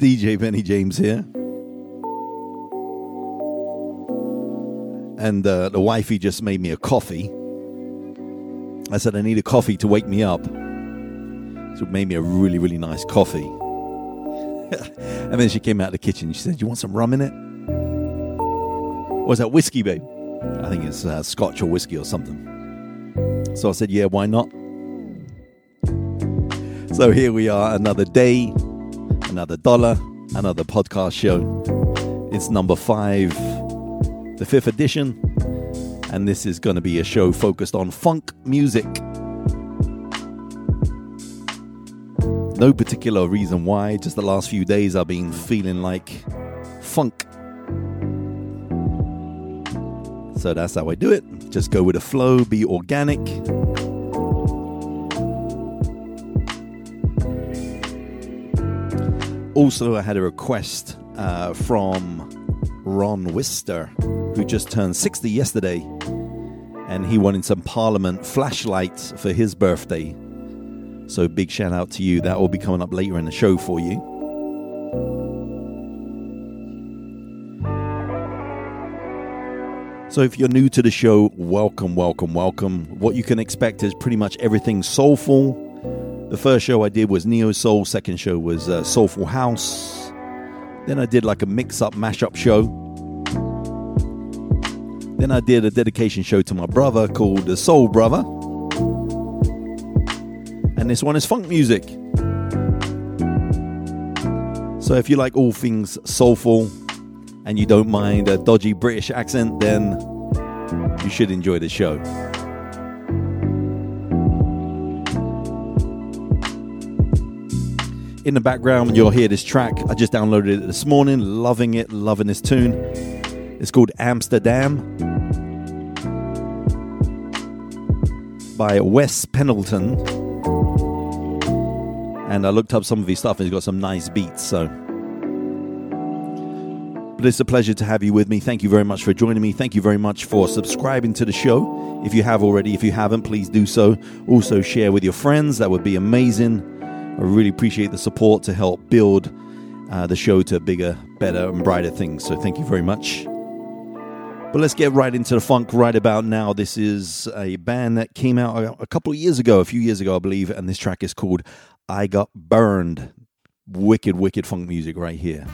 DJ Bennie James here. And uh, the wifey just made me a coffee. I said, I need a coffee to wake me up. So it made me a really, really nice coffee. and then she came out of the kitchen. She said, You want some rum in it? Was that whiskey, babe? I think it's uh, scotch or whiskey or something. So I said, Yeah, why not? So here we are, another day, another dollar, another podcast show. It's number five, the fifth edition, and this is going to be a show focused on funk music. No particular reason why, just the last few days I've been feeling like funk. So that's how I do it. Just go with the flow, be organic. Also, I had a request uh, from Ron Wister, who just turned 60 yesterday, and he wanted some Parliament flashlights for his birthday. So, big shout out to you. That will be coming up later in the show for you. So, if you're new to the show, welcome, welcome, welcome. What you can expect is pretty much everything soulful. The first show I did was Neo Soul, second show was uh, Soulful House. Then I did like a mix up, mash up show. Then I did a dedication show to my brother called The Soul Brother. And this one is funk music. So if you like all things soulful, and you don't mind a dodgy British accent, then you should enjoy the show. In the background, you'll hear this track. I just downloaded it this morning, loving it, loving this tune. It's called Amsterdam by Wes Pendleton. And I looked up some of his stuff and he's got some nice beats, so but it's a pleasure to have you with me. Thank you very much for joining me. Thank you very much for subscribing to the show. If you have already, if you haven't, please do so. Also, share with your friends. That would be amazing. I really appreciate the support to help build uh, the show to bigger, better, and brighter things. So, thank you very much. But let's get right into the funk right about now. This is a band that came out a couple of years ago, a few years ago, I believe, and this track is called I Got Burned. Wicked, wicked funk music right here.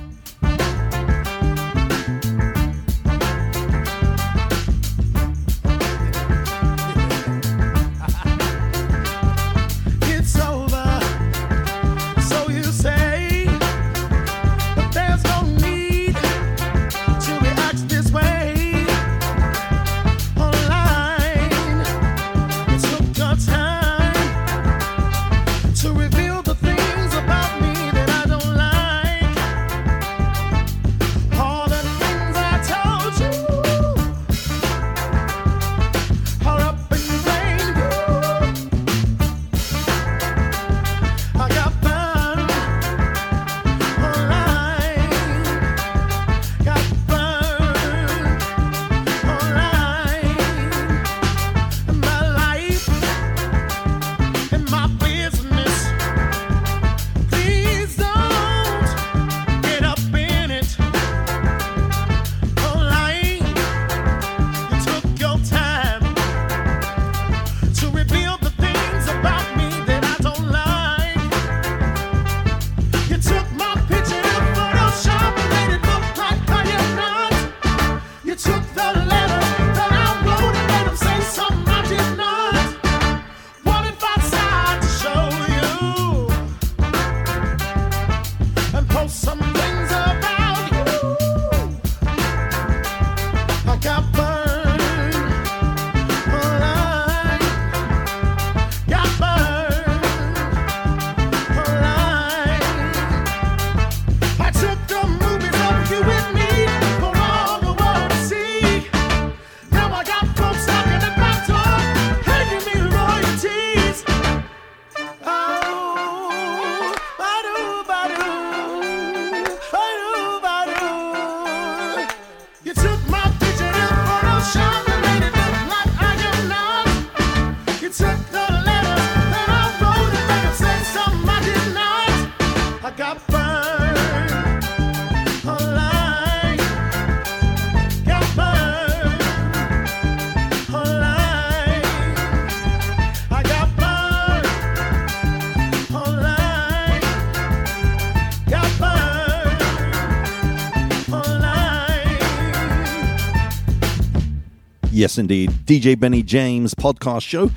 Indeed. DJ Bennie James podcast show.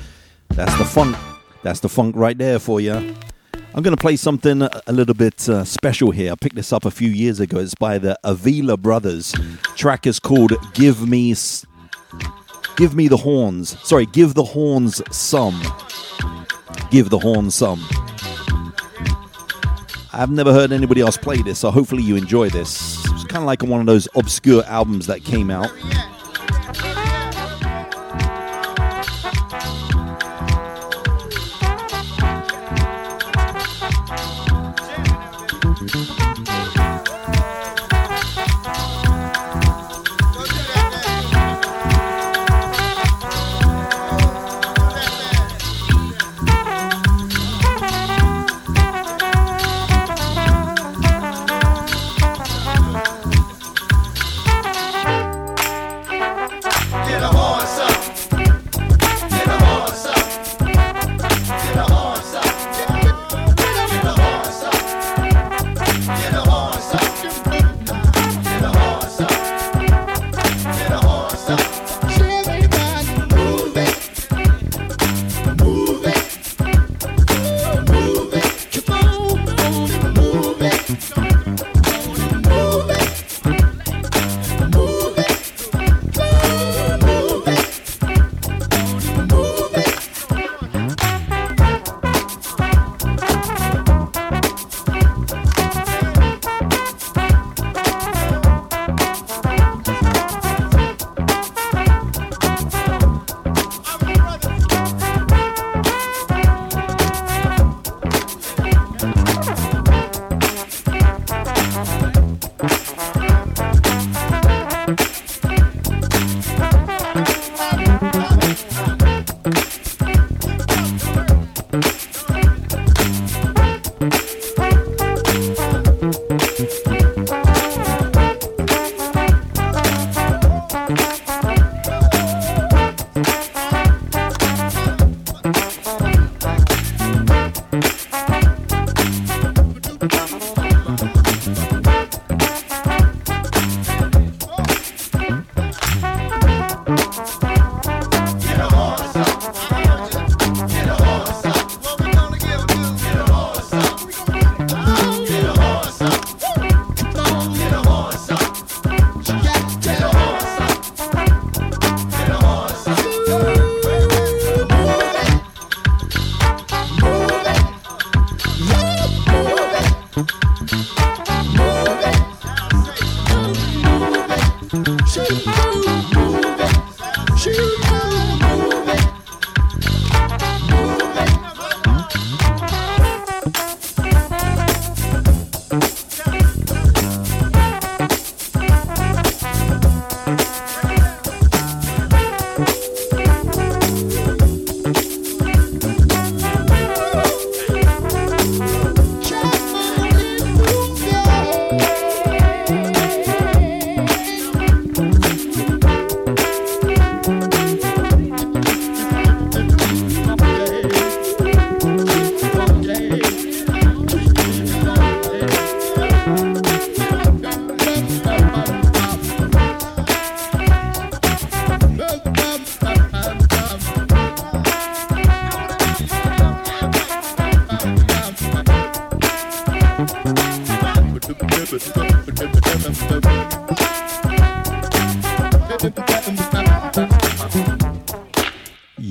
That's the funk. That's the funk right there for you. I'm going to play something a little bit uh, special here. I picked this up a few years ago. It's by the Avila Brothers. Track is called "Give Me, Give Me the Horns." Sorry, "Give the Horns Some." Give the Horns some. I've never heard anybody else play this, so hopefully you enjoy this. It's kind of like one of those obscure albums that came out.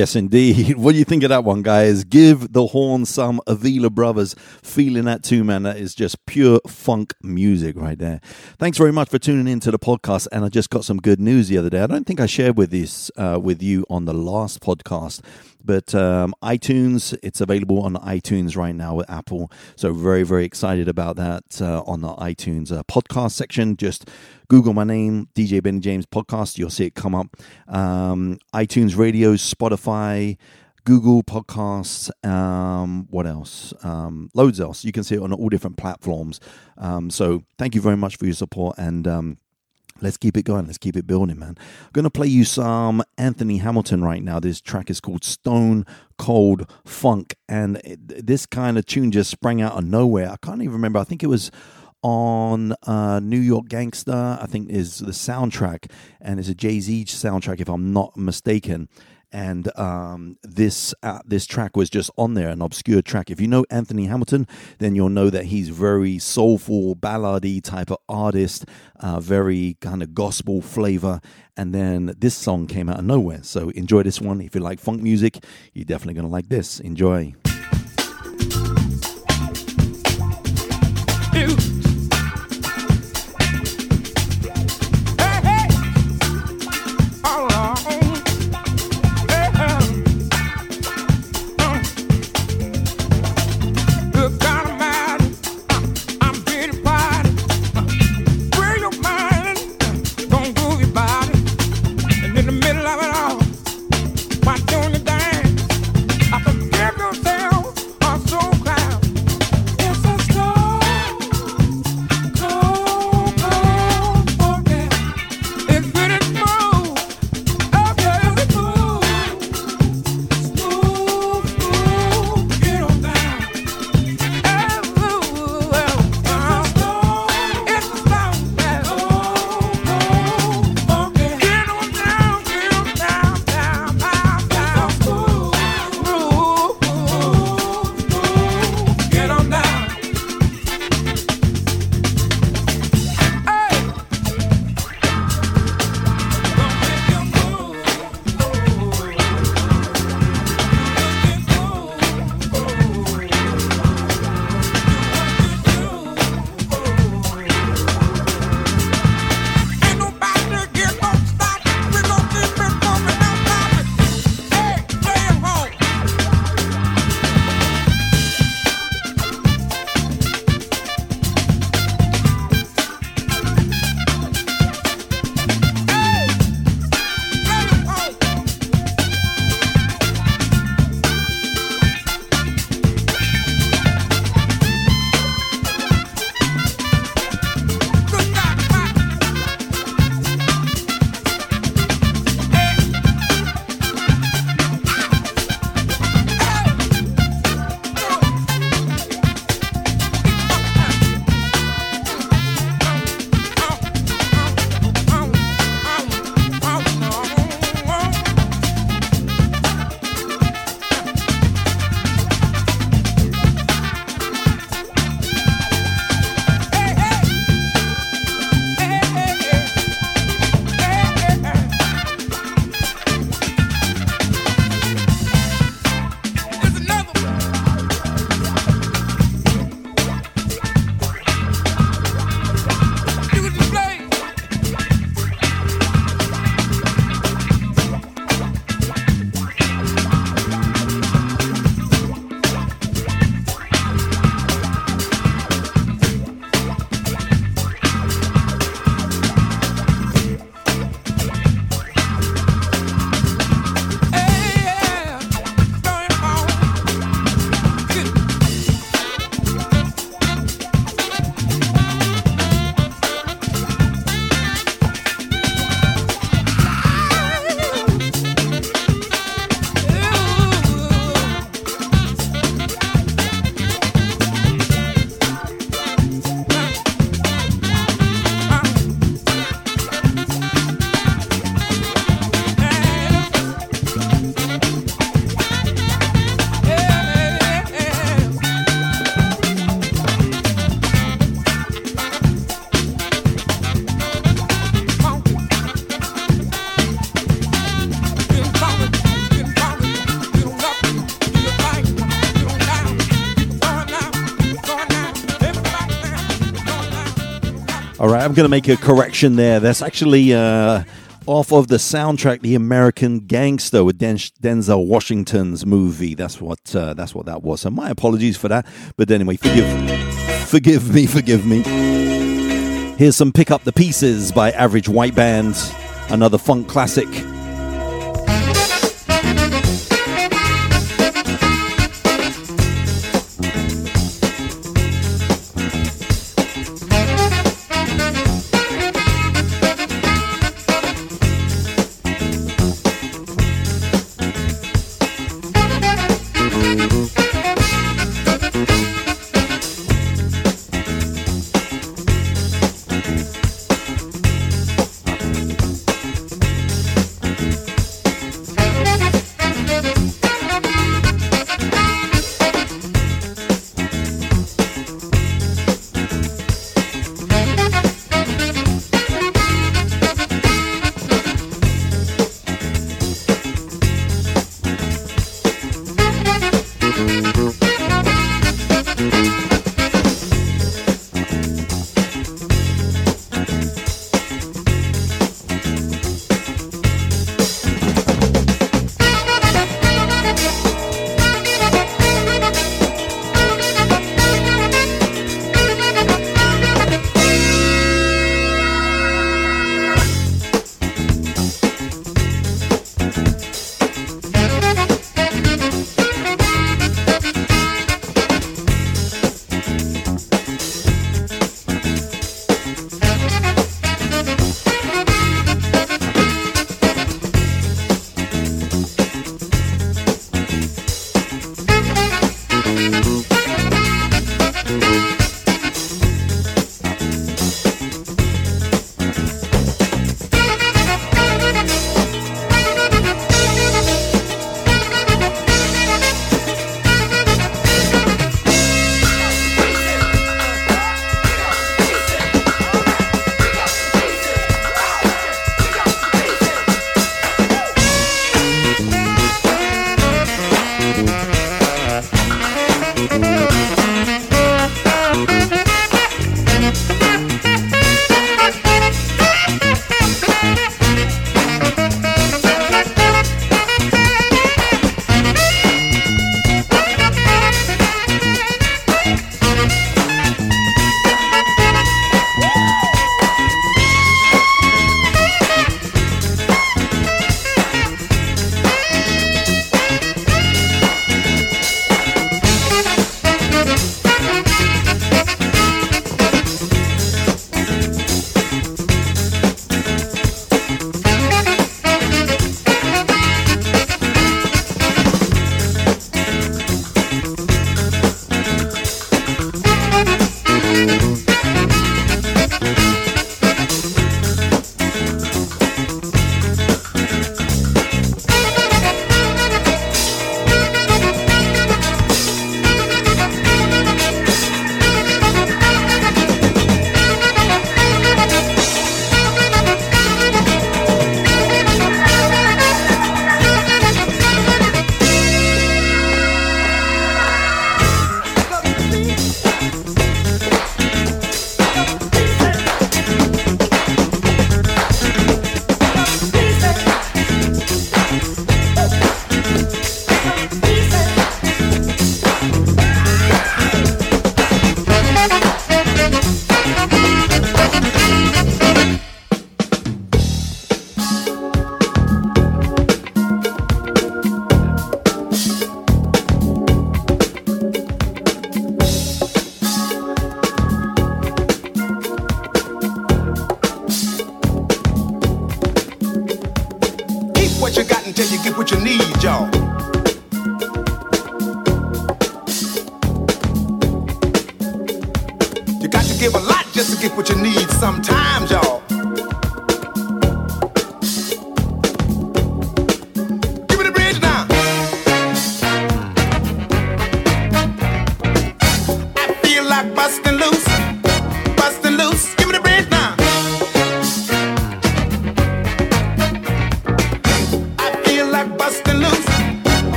Yes, indeed. What do you think of that one, guys? Give the horn some Avila Brothers. Feeling that too, man. That is just pure funk music right there. Thanks very much for tuning in to the podcast. And I just got some good news the other day. I don't think I shared with this uh, with you on the last podcast. But um, iTunes, it's available on iTunes right now with Apple. So very, very excited about that uh, on the iTunes uh, podcast section. Just Google my name, DJ Bennie James Podcast. You'll see it come up. Um, iTunes Radio, Spotify. Google Podcasts, um, what else? Um, loads else. You can see it on all different platforms. Um, so thank you very much for your support and um, Let's keep it going. Let's keep it building, man. I'm going to play you some Anthony Hamilton right now. This track is called Stone Cold Funk. And it, this kind of tune just sprang out of nowhere. I can't even remember. I think it was on uh, New York Gangster. I think is the soundtrack, and it's a Jay Z soundtrack, if I'm not mistaken. And um, this uh, this track was just on there, an obscure track. If you know Anthony Hamilton, then you'll know that he's very soulful, ballady type of artist, uh, very kind of gospel flavor. And then this song came out of nowhere. So enjoy this one. If you like funk music, you're definitely gonna like this. Enjoy. Going to make a correction there. That's actually uh, off of the soundtrack, The American Gangster, with Den- Denzel Washington's movie. That's what uh, that's what that was. So my apologies for that. But anyway, forgive, forgive me, forgive me. Here's some "Pick Up the Pieces" by Average White Band, another funk classic.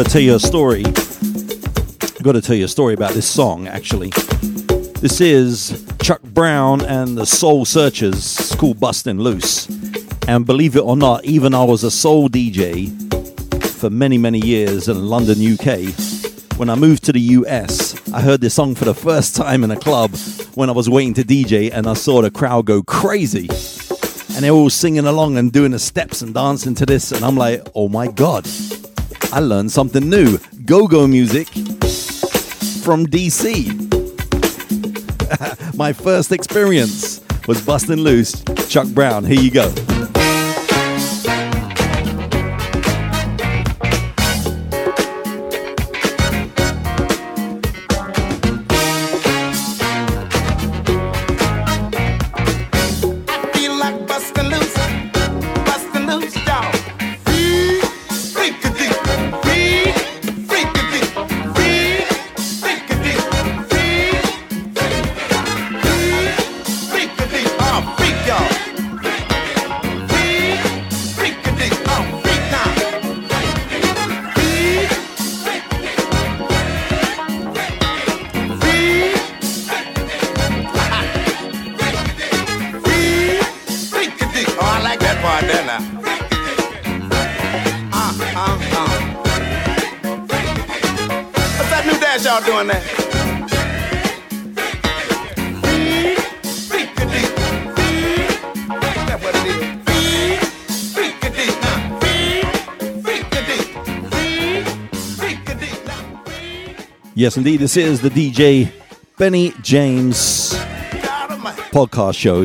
Got to tell you a story. Got to tell you a story about this song, actually. This is Chuck Brown and the Soul Searchers. It's called Bustin' Loose. And believe it or not, even I was a soul DJ for many, many years in London, UK. When I moved to the US, I heard this song for the first time in a club when I was waiting to DJ, and I saw the crowd go crazy. And they were all singing along and doing the steps and dancing to this, and I'm like, oh my god. I learned something new go go music from DC. My first experience was busting loose. Chuck Brown, here you go. Yes, indeed. This is the DJ Bennie James podcast show.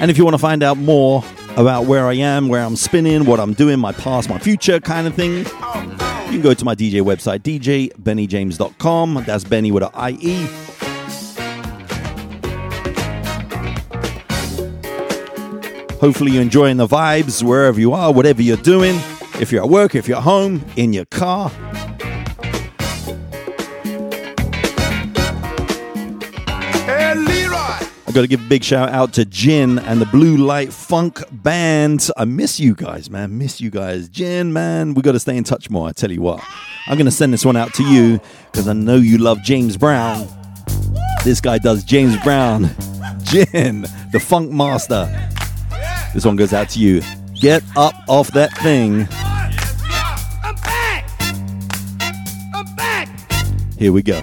And if you want to find out more about where I am, where I'm spinning, what I'm doing, my past, my future kind of thing, you can go to my DJ website, djbenniejames.com. That's Bennie with an IE. Hopefully, you're enjoying the vibes wherever you are, whatever you're doing. If you're at work, if you're at home, in your car, I got to give a big shout out to Jin and the Blue Light Funk Band. I miss you guys, man. Miss you guys. Jin, man, we got to stay in touch more. I tell you what, I'm going to send this one out to you because I know you love James Brown. This guy does James Brown. Jin, the Funk Master. This one goes out to you. Get up off that thing. I'm back. I'm back. Here we go.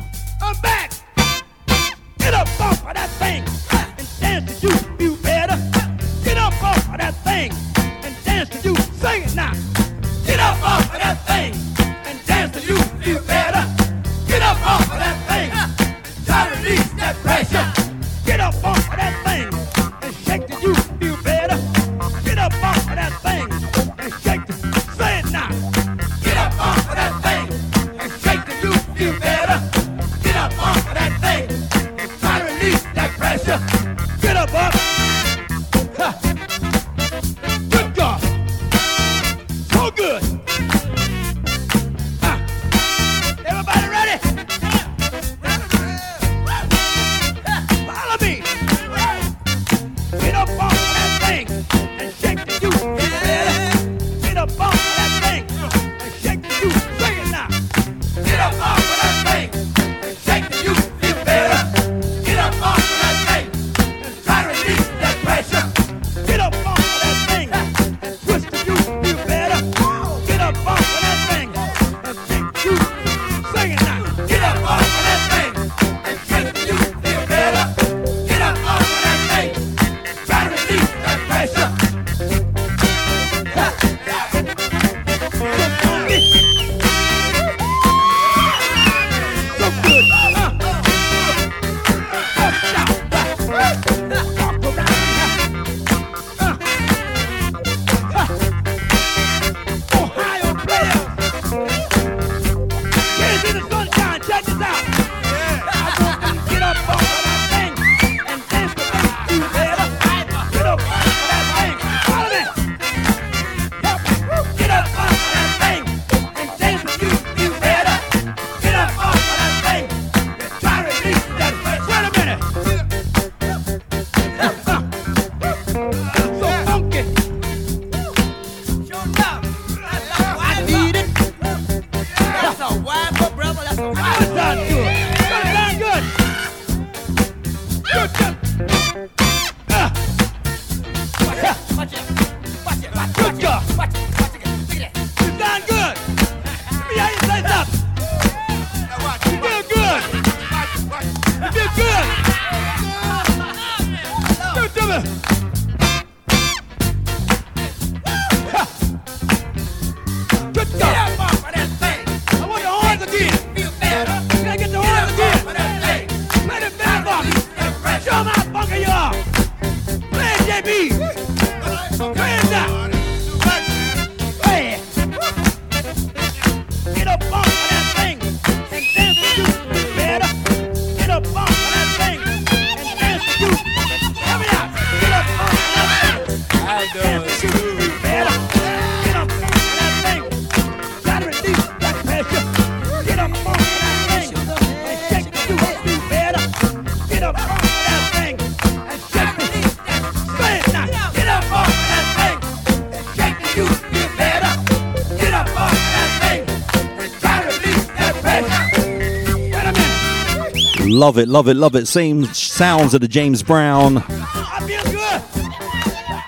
Love it, love it, love it. Same sounds of the James Brown.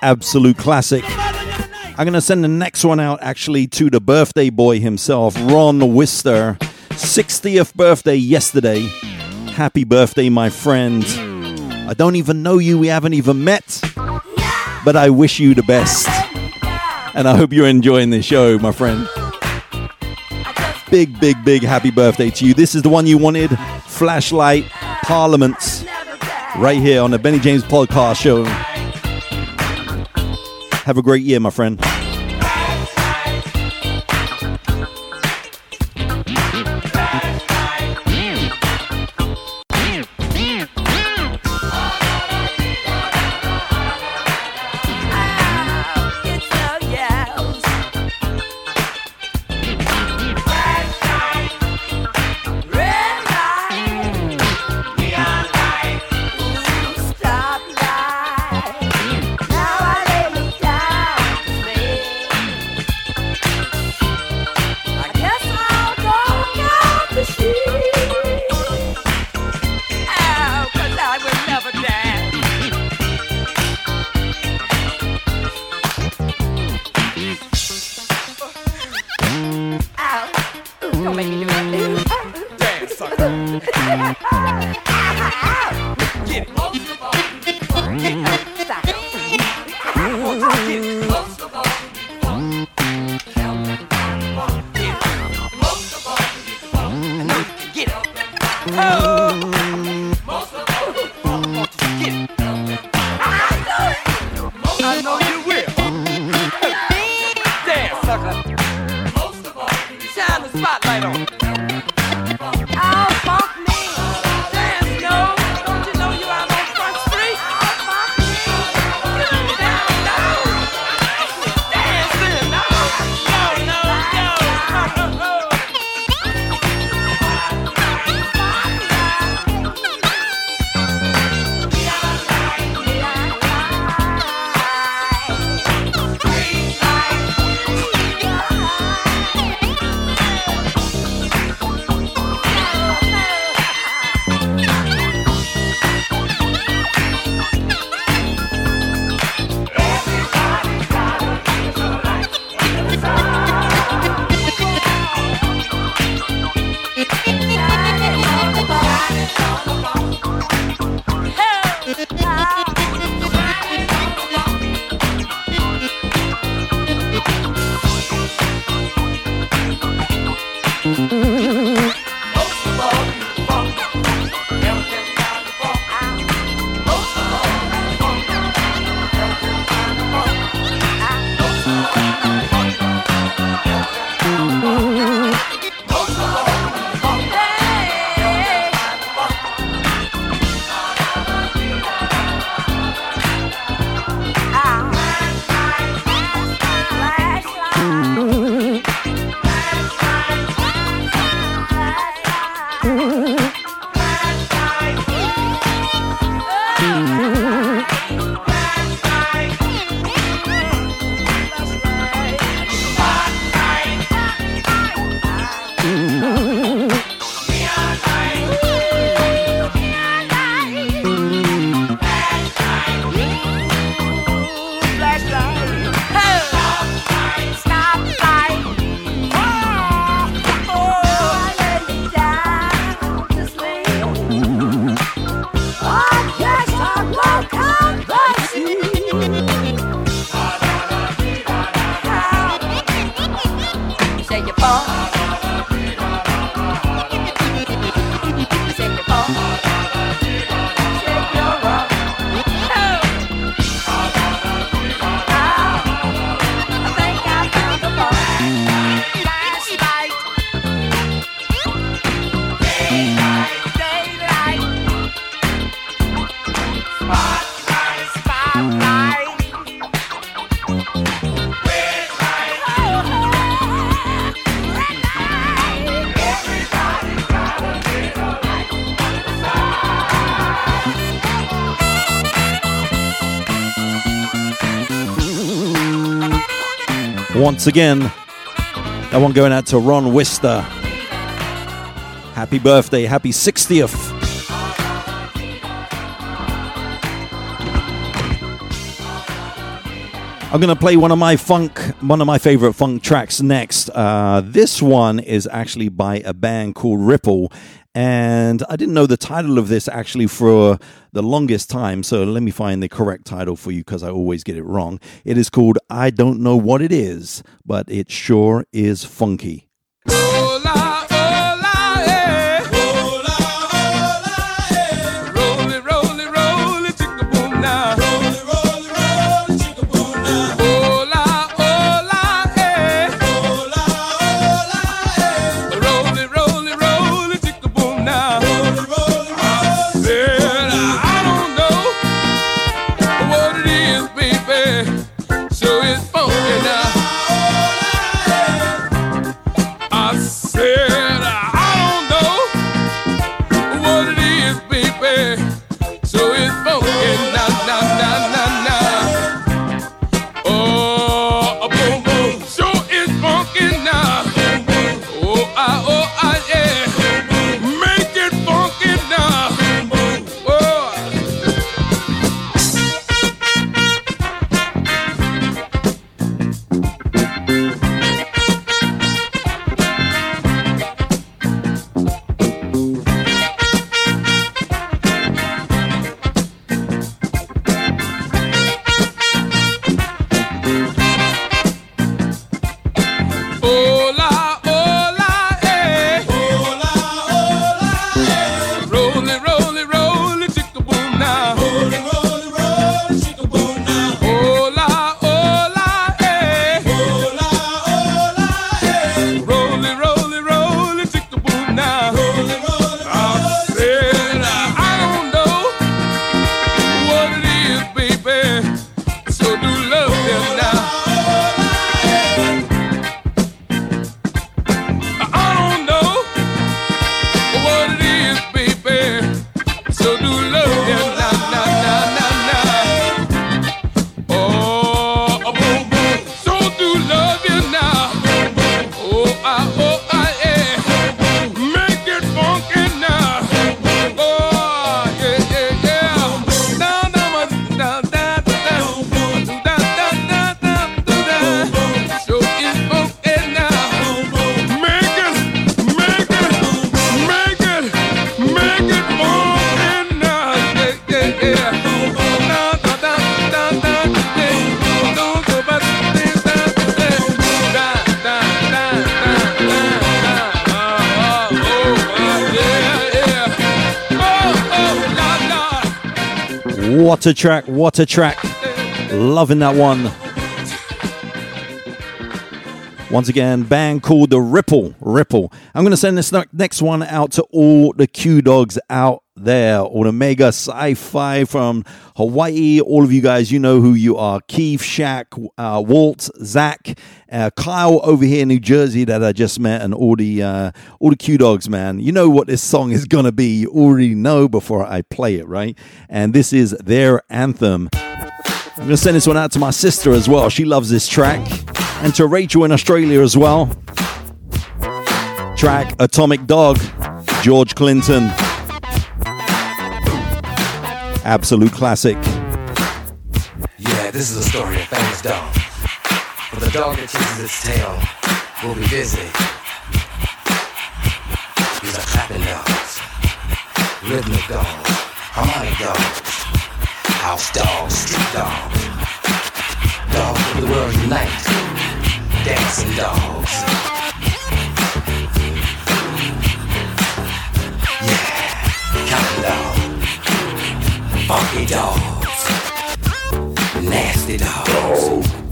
Absolute classic. I'm going to send the next one out actually to the birthday boy himself, Ron Wister. 60th birthday yesterday. Happy birthday, my friend. I don't even know you, we haven't even met, but I wish you the best. And I hope you're enjoying the show, my friend. Big, big, big happy birthday to you. This is the one you wanted. Flashlight Parliaments, right here on the Bennie James Podcast Show. Have a great year, my friend. Once again, that one going out to Ron Wister. Happy birthday, happy 60th. I'm gonna play one of my funk, one of my favorite funk tracks next. Uh, this one is actually by a band called Ripple, and I didn't know the title of this actually for the longest time. So let me find the correct title for you because I always get it wrong. It is called "I Don't Know What It Is, but It Sure Is Funky." What a track! What a track! Loving that one. Once again, band called the Ripple. Ripple. I'm going to send this next one out to all the Q dogs out there, all the Omega Psi Phi from Hawaii. All of you guys, you know who you are. Keith, Shaq, uh, Walt, Zach, uh, Kyle over here in New Jersey that I just met, and all the uh, all the Q dogs, man. You know what this song is gonna be. You already know before I play it, right? And this is their anthem. I'm going to send this one out to my sister as well. She loves this track. And to Rachel in Australia as well. Track Atomic Dog, George Clinton. Absolute classic. Yeah, this is a story of famous dog. But the dog that chases its tail will be busy. These are clapping dogs, rhythmic dogs, harmonic dogs, house dogs, street dogs, dogs the world unite, dancing dogs. Yeah, counting dogs, funky dogs, nasty dogs.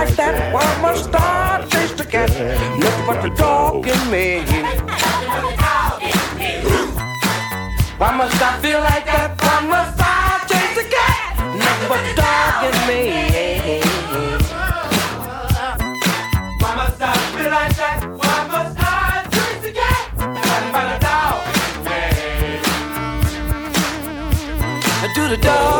Like that? Why must I chase the cat? Nothing but the dog in me. Why must I feel like that? Why must I chase the cat? Nothing but the dog in me. Why must I feel like that? Why must I chase the cat? Nothing but the dog in me. Do the dog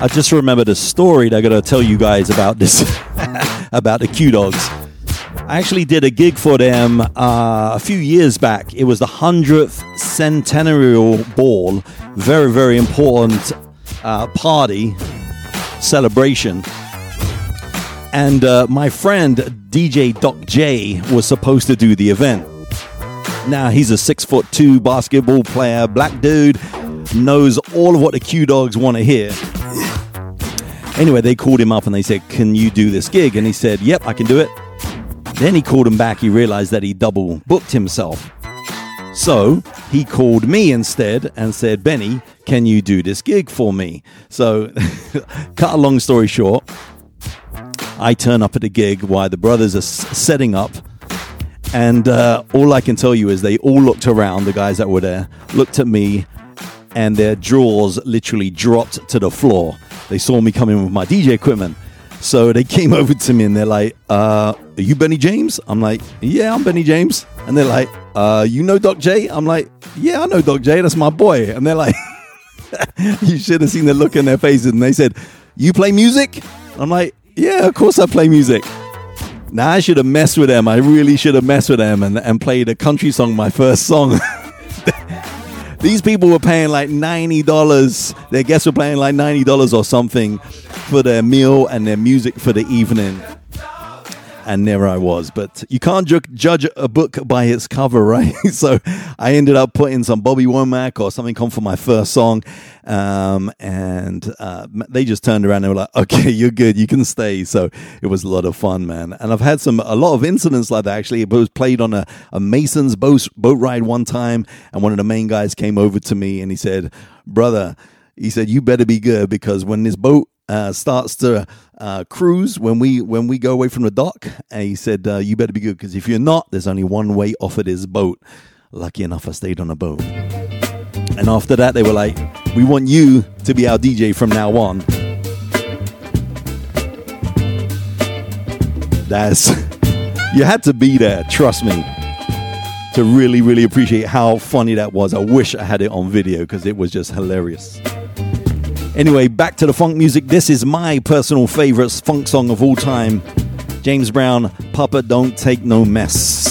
I just remembered a story that I gotta tell you guys about this about the Q Dogs. I actually did a gig for them uh, a few years back. It was the hundredth centennial ball, very very important uh, party celebration. And uh, my friend DJ Doc J was supposed to do the event. Now he's a six foot two basketball player, black dude, knows all of what the Q Dogs want to hear. Anyway, they called him up and they said, Can you do this gig? And he said, Yep, I can do it. Then he called him back. He realized that he double booked himself. So he called me instead and said, Bennie, can you do this gig for me? So, cut a long story short, I turn up at the gig while the brothers are setting up. And uh, all I can tell you is they all looked around, the guys that were there, looked at me, and their jaws literally dropped to the floor. They saw me coming with my DJ equipment. So they came over to me and they're like, uh, Are you Bennie James? I'm like, Yeah, I'm Bennie James. And they're like, uh, You know Doc J? I'm like, Yeah, I know Doc J. That's my boy. And they're like, You should have seen the look in their faces. And they said, You play music? I'm like, Yeah, of course I play music. Now I should have messed with them. I really should have messed with them and, and played a country song, my first song. These people were paying like ninety dollars. Their guests were paying like ninety dollars or something for their meal and their music for the evening. And there I was. But you can't ju- judge a book by its cover, right? so I ended up putting some Bobby Womack or something on for my first song. Um, and uh, they just turned around and were like, okay, you're good. You can stay. So it was a lot of fun, man. And I've had some, a lot of incidents like that actually. It was played on a, a Mason's boat, boat ride one time. And one of the main guys came over to me and he said, brother, he said, you better be good because when this boat uh, starts to uh, cruise when we when we go away from the dock. And he said, uh, "You better be good because if you're not, there's only one way off of this boat." Lucky enough, I stayed on the boat. And after that, they were like, "We want you to be our DJ from now on." That's you had to be there. Trust me. To really, really appreciate how funny that was. I wish I had it on video because it was just hilarious. Anyway, back to the funk music. This is my personal favorite funk song of all time. James Brown, Papa Don't Take No Mess.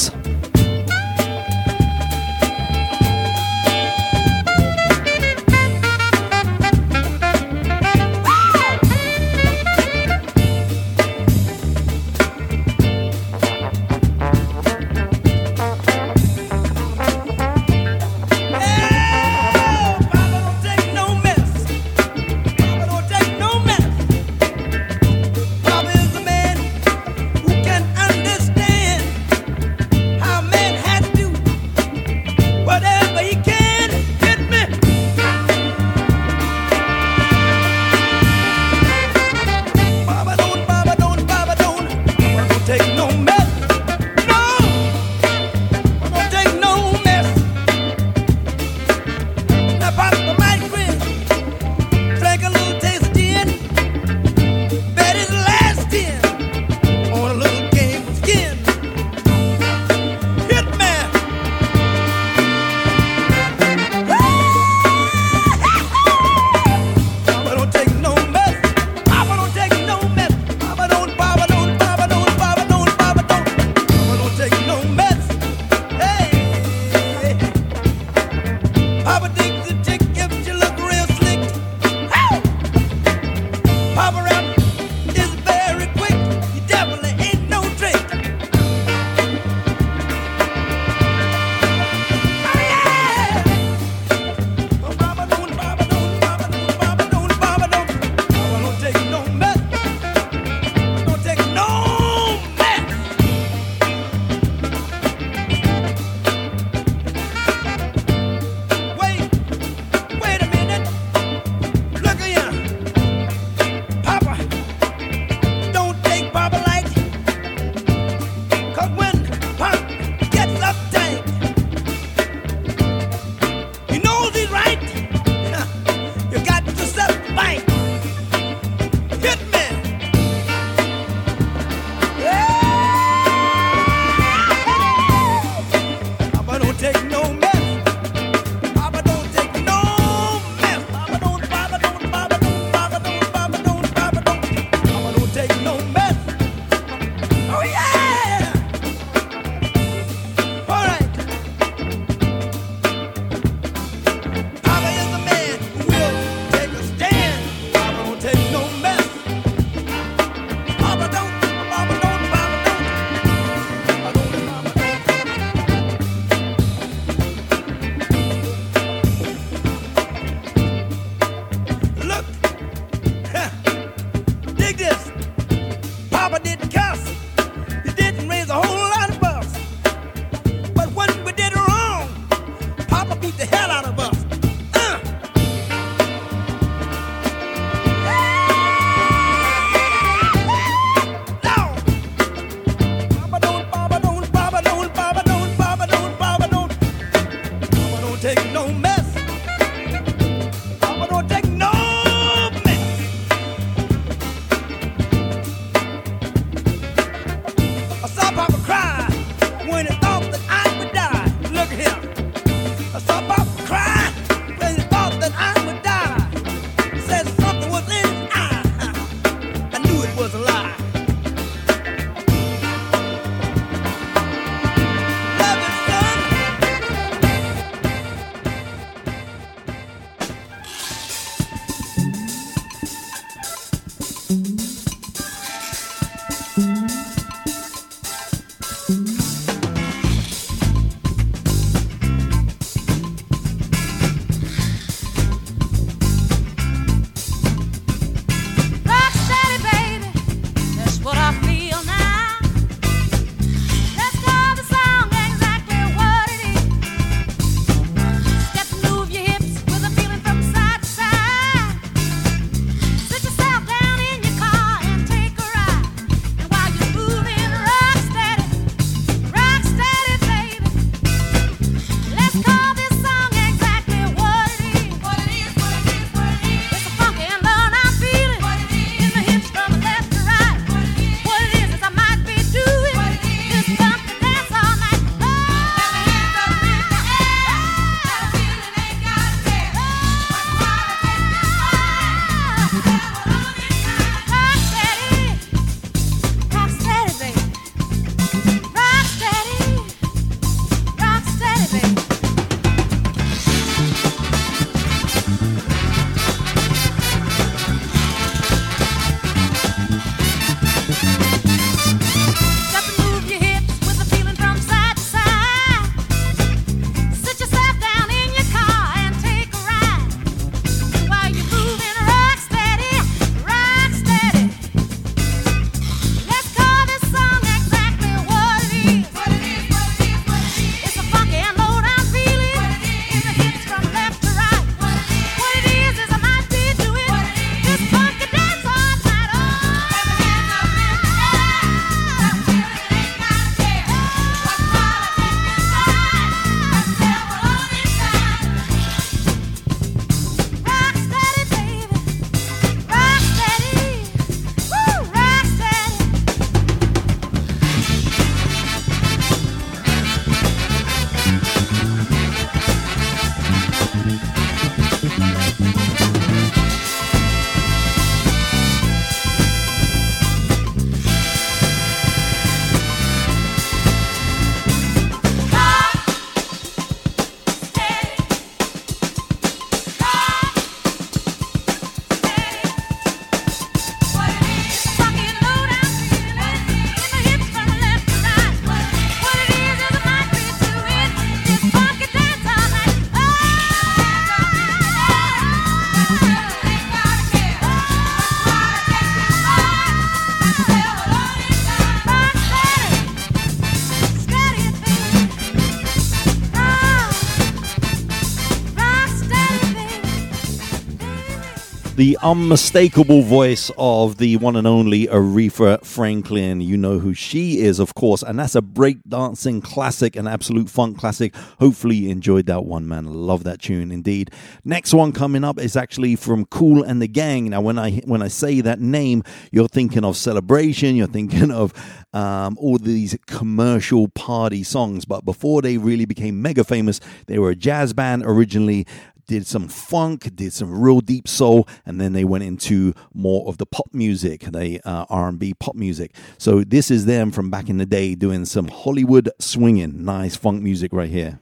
The unmistakable voice of the one and only Aretha Franklin. You know who she is, of course, and that's a breakdancing classic, an absolute funk classic. Hopefully, you enjoyed that one, man. Love that tune indeed. Next one coming up is actually from Kool and the Gang. Now, when I when I say that name, you're thinking of celebration, you're thinking of um, all these commercial party songs. But before they really became mega famous, they were a jazz band originally did some funk, did some real deep soul, and then they went into more of the pop music, the uh, R&B pop music. So this is them from back in the day doing some Hollywood swinging, nice funk music right here.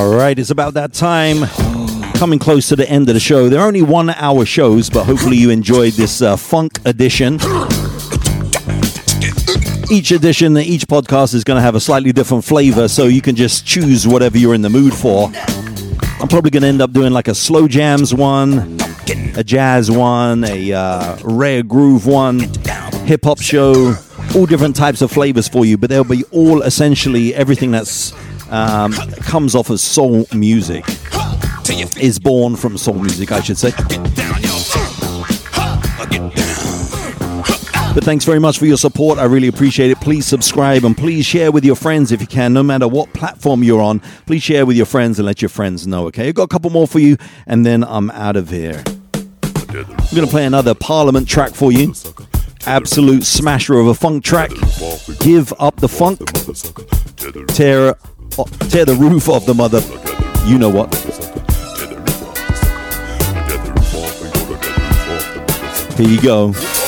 All right, it's about that time. Coming close to the end of the show. They're only one hour shows, but hopefully you enjoyed this uh, funk edition. Each edition, each podcast is going to have a slightly different flavor, so you can just choose whatever you're in the mood for. I'm probably going to end up doing like a slow jams one, a jazz one, a uh, rare groove one, hip hop show, all different types of flavors for you, but they'll be all essentially everything that's um, comes off as soul music is born from soul music, I should say. But thanks very much for your support. I really appreciate it. Please subscribe and please share with your friends if you can, no matter what platform you're on. Please share with your friends and let your friends know, okay? I've got a couple more for you, and then I'm out of here. I'm going to play another Parliament track for you. Absolute smasher of a funk track. Give up the funk. Tear, Oh, tear the roof off the mother. You know what? Here you go.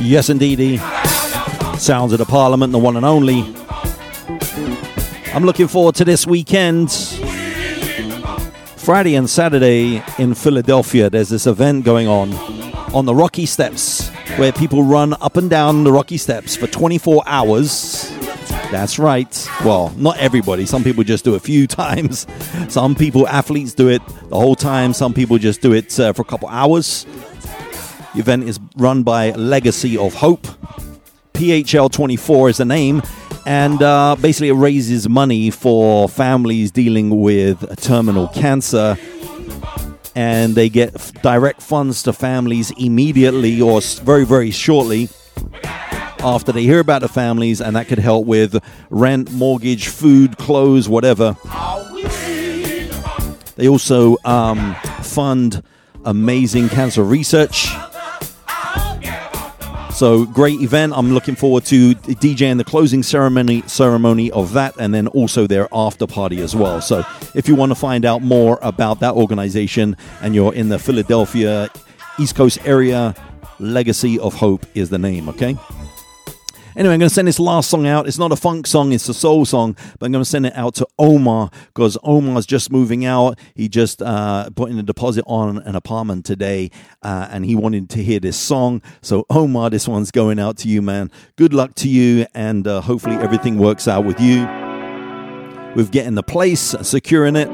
Yes, indeedy. Sounds of the Parliament, the one and only. I'm looking forward to this weekend. Friday and Saturday in Philadelphia, there's this event going on on the Rocky Steps where people run up and down the Rocky Steps for 24 hours. That's right. Well, not everybody. Some people just do it a few times. Some people, athletes, do it the whole time. Some people just do it uh, for a couple hours. The event is run by Legacy of Hope. PHL 24 is the name, and uh, basically it raises money for families dealing with terminal cancer. And they get f- direct funds to families immediately or very, very shortly after they hear about the families, and that could help with rent, mortgage, food, clothes, whatever. They also um, fund amazing cancer research. So great event. I'm looking forward to DJing the closing ceremony ceremony of that and then also their after party as well. So if you want to find out more about that organization and you're in the Philadelphia East Coast area, Legacy of Hope is the name, okay? Anyway, I'm going to send this last song out. It's not a funk song, it's a soul song, but I'm going to send it out to Omar because Omar's just moving out. He just uh, put in a deposit on an apartment today uh, and he wanted to hear this song. So, Omar, this one's going out to you, man. Good luck to you, and uh, hopefully everything works out with you with getting the place, securing it.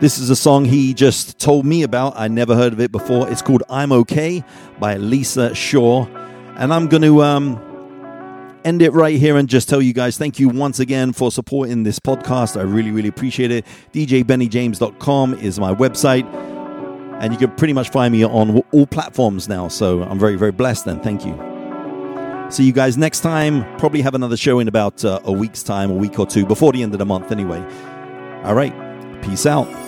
This is a song he just told me about. I never heard of it before. It's called I'm Okay by Lisa Shaw. And I'm going to um, end it right here and just tell you guys thank you once again for supporting this podcast. I really, really appreciate it. DJBennieJames.com is my website. And you can pretty much find me on all platforms now. So I'm very, very blessed and thank you. See you guys next time. Probably have another show in about uh, a week's time, a week or two, before the end of the month anyway. All right. Peace out.